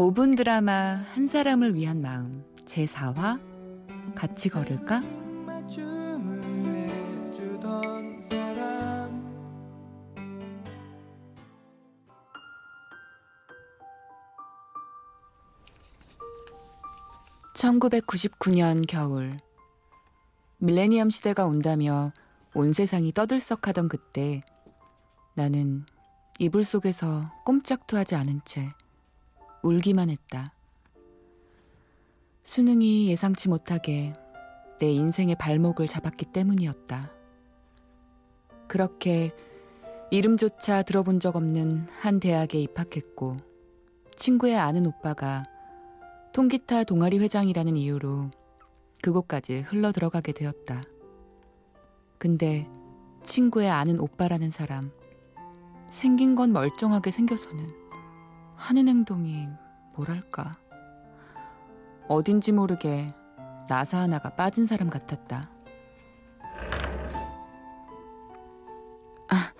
5분 드라마 한 사람을 위한 마음 제4화 같이 걸을까? 주문해주던 사람 1999년 겨울 밀레니엄 시대가 온다며 온 세상이 떠들썩하던 그때 나는 이불 속에서 꼼짝도 하지 않은 채 울기만 했다. 수능이 예상치 못하게 내 인생의 발목을 잡았기 때문이었다. 그렇게 이름조차 들어본 적 없는 한 대학에 입학했고 친구의 아는 오빠가 통기타 동아리 회장이라는 이유로 그곳까지 흘러 들어가게 되었다. 근데 친구의 아는 오빠라는 사람 생긴 건 멀쩡하게 생겨서는 하는 행동이 뭐랄까? 어딘지 모르게 나사 하나가 빠진 사람 같았다. 아,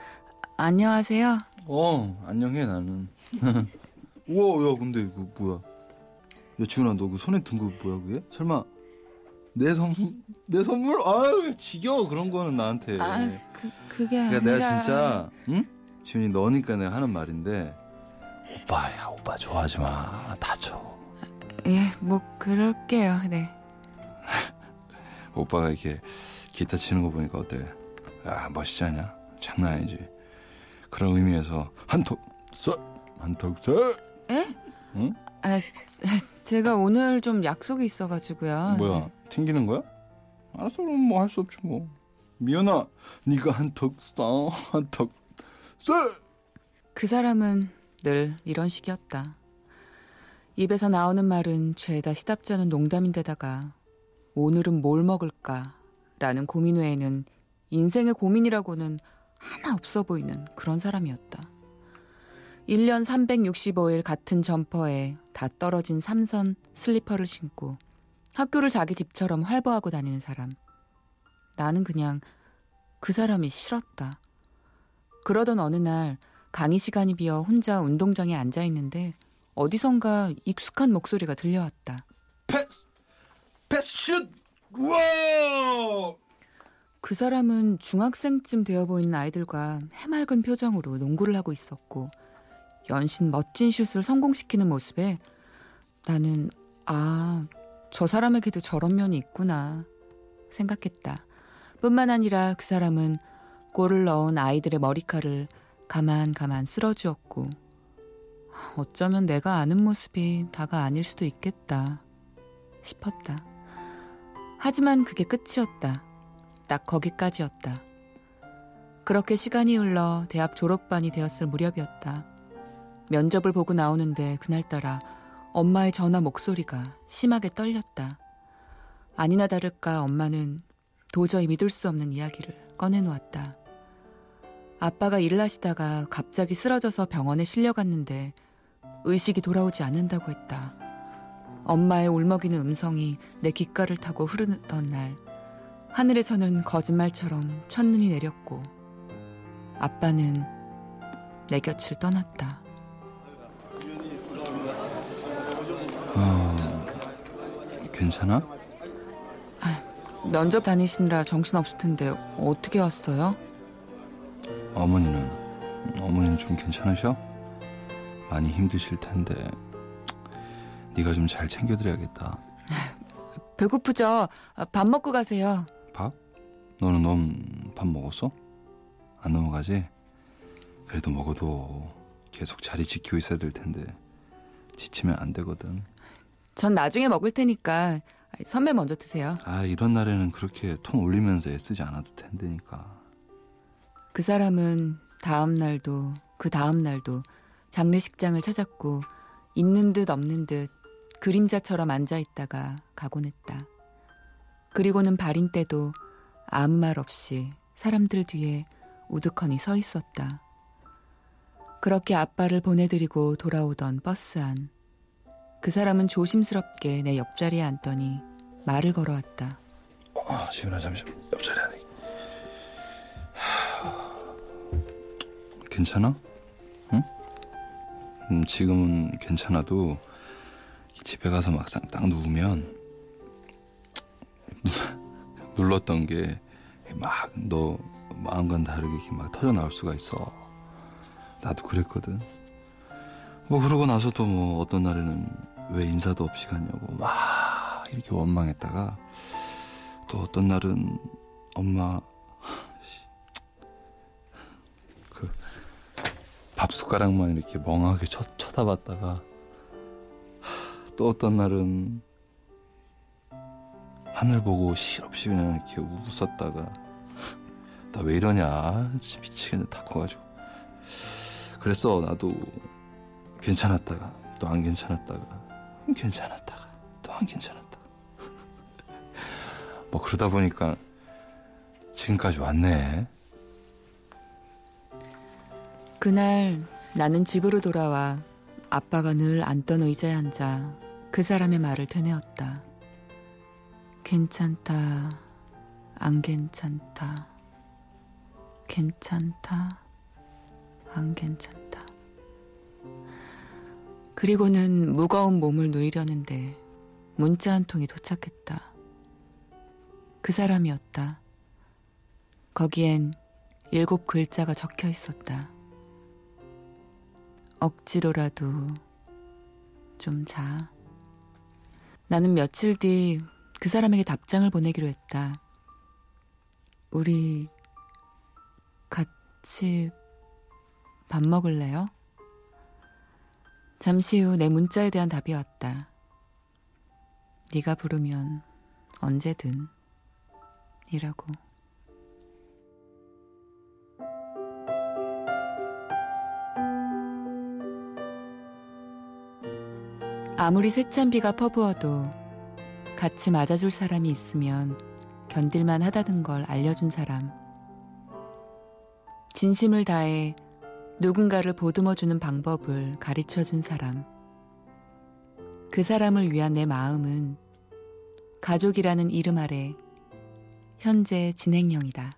안녕하세요. 어 안녕해 나는. 우와 야 근데 이거 뭐야? 야 지훈아 너 그 손에 든 거 뭐야 그게? 설마 내 선물 내 선물? 아유 지겨워 그런 거는 나한테. 아, 그 그게 야 아니라 내가 진짜 응? 지훈이 너니까 내가 하는 말인데 오빠야 오빠 좋아하지 마 다쳐 예, 뭐 그럴게요. 네. 오빠가 이렇게 기타 치는 거 보니까 어때 아 멋있지 않냐 장난 아니지 그런 의미에서 한턱 쏴 한턱 쏴 에? 응? 아, 제가 오늘 좀 약속이 있어가지고요. 뭐야 네. 튕기는 거야? 알았어 그럼 뭐 할 수 없지 뭐 미연아 네가 한턱 쏴 한턱 쏴 그 사람은 늘 이런 식이었다. 입에서 나오는 말은 죄다 시답지 않은 농담인데다가 오늘은 뭘 먹을까? 라는 고민 외에는 인생의 고민이라고는 하나 없어 보이는 그런 사람이었다. 1년 365일 같은 점퍼에 다 떨어진 삼선 슬리퍼를 신고 학교를 자기 집처럼 활보하고 다니는 사람. 나는 그냥 그 사람이 싫었다. 그러던 어느 날 강의 시간이 비어 혼자 운동장에 앉아 있는데 어디선가 익숙한 목소리가 들려왔다. 패스 패스 슛 우와 그 사람은 중학생쯤 되어 보이는 아이들과 해맑은 표정으로 농구를 하고 있었고 연신 멋진 슛을 성공시키는 모습에 나는 아, 저 사람에게도 저런 면이 있구나 생각했다. 뿐만 아니라 그 사람은 골을 넣은 아이들의 머리칼을 가만 가만 쓸어주었고 어쩌면 내가 아는 모습이 다가 아닐 수도 있겠다 싶었다. 하지만 그게 끝이었다. 딱 거기까지였다. 그렇게 시간이 흘러 대학 졸업반이 되었을 무렵이었다. 면접을 보고 나오는데 그날따라 엄마의 전화 목소리가 심하게 떨렸다. 아니나 다를까 엄마는 도저히 믿을 수 없는 이야기를 꺼내놓았다. 아빠가 일을 하시다가 갑자기 쓰러져서 병원에 실려갔는데 의식이 돌아오지 않는다고 했다. 엄마의 울먹이는 음성이 내 귓가를 타고 흐르던 날 하늘에서는 거짓말처럼 첫눈이 내렸고 아빠는 내 곁을 떠났다. 어 괜찮아? 면접 다니시느라 정신 없을 텐데 어떻게 왔어요? 어머니는 어머니는 좀 괜찮으셔? 많이 힘드실 텐데 네가 좀 잘 챙겨드려야겠다. 배고프죠? 아, 밥 먹고 가세요. 밥? 너는 넌 밥 먹었어? 안 넘어가지? 그래도 먹어도 계속 자리 지키고 있어야 될 텐데 지치면 안 되거든. 전 나중에 먹을 테니까 선배 먼저 드세요. 아 이런 날에는 그렇게 톤 올리면서 애쓰지 않아도 된다니까. 그 사람은 다음 날도 그 다음 날도 장례식장을 찾았고 있는 듯 없는 듯 그림자처럼 앉아 있다가 가곤 했다. 그리고는 발인 때도 아무 말 없이 사람들 뒤에 우두커니 서 있었다. 그렇게 아빠를 보내드리고 돌아오던 버스 안. 그 사람은 조심스럽게 내 옆자리에 앉더니 말을 걸어왔다. 아 지훈아 잠시 옆자리 안에. 괜찮아? 응? 음, 지금은 괜찮아도 집에 가서 막상 딱 누우면 눌렀던 게 막 너 마음과는 다르게 이렇게 막 터져 나올 수가 있어. 나도 그랬거든. 뭐 그러고 나서도 뭐 어떤 날에는 왜 인사도 없이 갔냐고 막 이렇게 원망했다가 또 어떤 날은 엄마 밥 숟가락만 이렇게 멍하게 쳐, 쳐다봤다가 또 어떤 날은 하늘 보고 실없이 그냥 이렇게 웃었다가 나 왜 이러냐 진짜 미치겠네 다 커가지고. 그랬어 나도 괜찮았다가 또 안 괜찮았다가 괜찮았다가 또 안 괜찮았다가. 뭐 그러다 보니까 지금까지 왔네 그날 나는 집으로 돌아와 아빠가 늘 앉던 의자에 앉아 그 사람의 말을 되뇌었다. 괜찮다. 안 괜찮다. 괜찮다. 안 괜찮다. 그리고는 무거운 몸을 누이려는데 문자 한 통이 도착했다. 그 사람이었다. 거기엔 일곱 글자가 적혀 있었다. 억지로라도 좀 자. 나는 며칠 뒤 그 사람에게 답장을 보내기로 했다. 우리 같이 밥 먹을래요? 잠시 후 내 문자에 대한 답이 왔다. 네가 부르면 언제든 이라고. 아무리 세찬 비가 퍼부어도 같이 맞아줄 사람이 있으면 견딜만 하다는 걸 알려준 사람. 진심을 다해 누군가를 보듬어주는 방법을 가르쳐 준 사람. 그 사람을 위한 내 마음은 가족이라는 이름 아래 현재 진행형이다.